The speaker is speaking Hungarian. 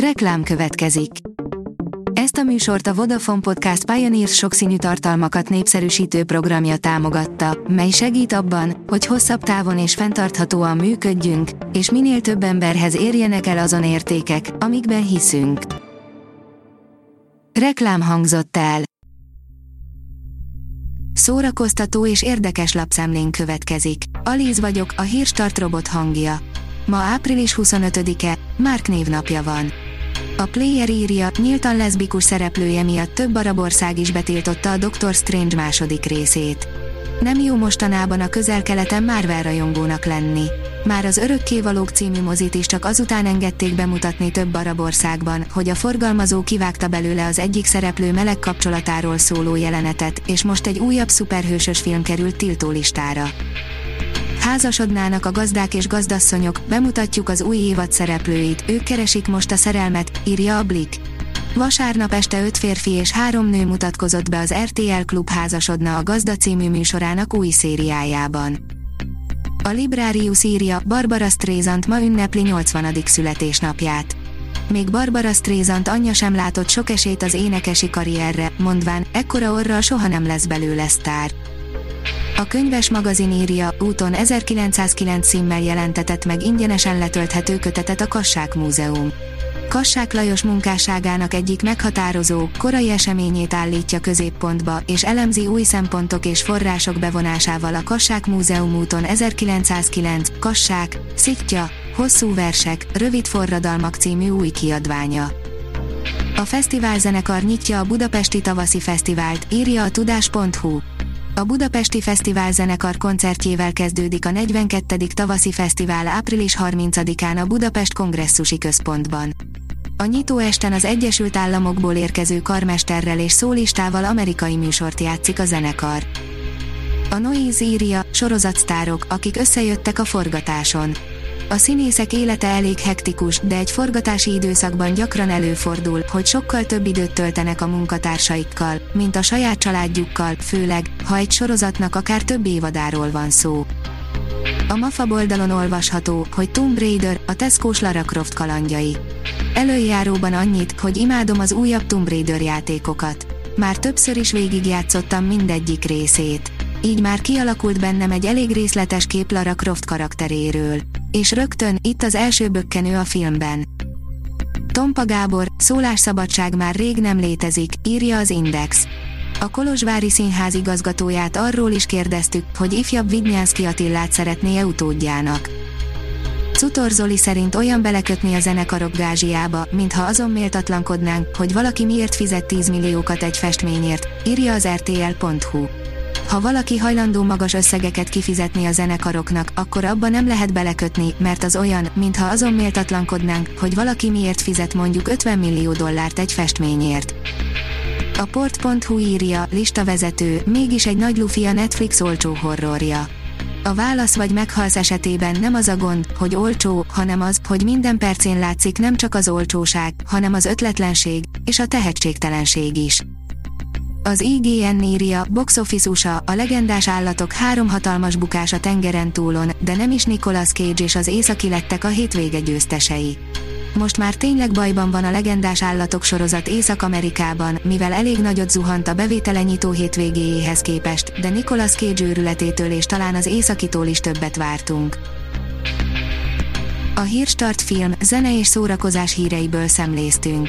Reklám következik. Ezt a műsort a Vodafone Podcast Pioneers sokszínű tartalmakat népszerűsítő programja támogatta, mely segít abban, hogy hosszabb távon és fenntarthatóan működjünk, és minél több emberhez érjenek el azon értékek, amikben hiszünk. Reklám hangzott el. Szórakoztató és érdekes lapszemlén következik. Alíz vagyok, a hírstart robot hangja. Ma április 25-e, Márk névnapja van. A Player írja, nyíltan leszbikus szereplője miatt több arab ország is betiltotta a Doctor Strange második részét. Nem jó mostanában a közel-keleten Marvel rajongónak lenni. Már az Örökkévalók című mozit is csak azután engedték bemutatni több arab országban, hogy a forgalmazó kivágta belőle az egyik szereplő meleg kapcsolatáról szóló jelenetet, és most egy újabb szuperhősös film került tiltólistára. Házasodnának a gazdák és gazdasszonyok, bemutatjuk az új évad szereplőit, ők keresik most a szerelmet, írja a Blick. Vasárnap este öt férfi és három nő mutatkozott be az RTL Klub házasodna a Gazda című műsorának új szériájában. A Librarius írja, Barbara Streisand ma ünnepli 80. születésnapját. Még Barbara Streisand anyja sem látott sok esélyt az énekesi karrierre, mondván, ekkora orral soha nem lesz belőle sztár. A könyves magazin írja, úton 1909 címmel jelentetett meg ingyenesen letölthető kötetet a Kassák Múzeum. Kassák Lajos munkásságának egyik meghatározó, korai eseményét állítja középpontba, és elemzi új szempontok és források bevonásával a Kassák Múzeum úton 1909, Kassák, Szitja, Hosszú versek, Rövid forradalmak című új kiadványa. A fesztiválzenekar nyitja a Budapesti Tavaszi Fesztivált, írja a tudás.hu. A Budapesti Fesztivál zenekar koncertjével kezdődik a 42. tavaszi fesztivál április 30-án a Budapest Kongresszusi Központban. A nyitó esten az Egyesült Államokból érkező karmesterrel és szólistával amerikai műsort játszik a zenekar. A Noise írja, sorozatsztárok, akik összejöttek a forgatáson. A színészek élete elég hektikus, de egy forgatási időszakban gyakran előfordul, hogy sokkal több időt töltenek a munkatársaikkal, mint a saját családjukkal, főleg, ha egy sorozatnak akár több évadáról van szó. A MAFA oldalon olvasható, hogy Tomb Raider, a Tesco-s Lara Croft kalandjai. Előjáróban annyit, hogy imádom az újabb Tomb Raider játékokat. Már többször is végigjátszottam mindegyik részét. Így már kialakult bennem egy elég részletes kép Lara Croft karakteréről. És rögtön, itt az első bökkenő a filmben. Tompa Gábor, szólásszabadság már rég nem létezik, írja az Index. A Kolozsvári Színház igazgatóját arról is kérdeztük, hogy ifjabb Vidnyánszki Attillát szeretné-e utódjának. Cutor Zoli szerint olyan belekötni a zenekarok gázsiába, mintha azon méltatlankodnánk, hogy valaki miért fizet 10 milliókat egy festményért, írja az rtl.hu. Ha valaki hajlandó magas összegeket kifizetni a zenekaroknak, akkor abba nem lehet belekötni, mert az olyan, mintha azon méltatlankodnánk, hogy valaki miért fizet mondjuk 50 millió dollárt egy festményért. A port.hu írja, listavezető, mégis egy nagy lufi a Netflix olcsó horrorja. A válasz vagy meghalsz esetében nem az a gond, hogy olcsó, hanem az, hogy minden percén látszik nem csak az olcsóság, hanem az ötletlenség, és a tehetségtelenség is. Az IGN írja, box office USA, a legendás állatok három hatalmas bukás a tengeren túlon, de nem is Nicolas Cage és az északi lettek a hétvége győztesei. Most már tényleg bajban van a legendás állatok sorozat Észak-Amerikában, mivel elég nagyot zuhant a bevétele nyitó hétvégéjéhez képest, de Nicolas Cage őrületétől és talán az északitól is többet vártunk. A Hírstart film, zene és szórakozás híreiből szemléztünk.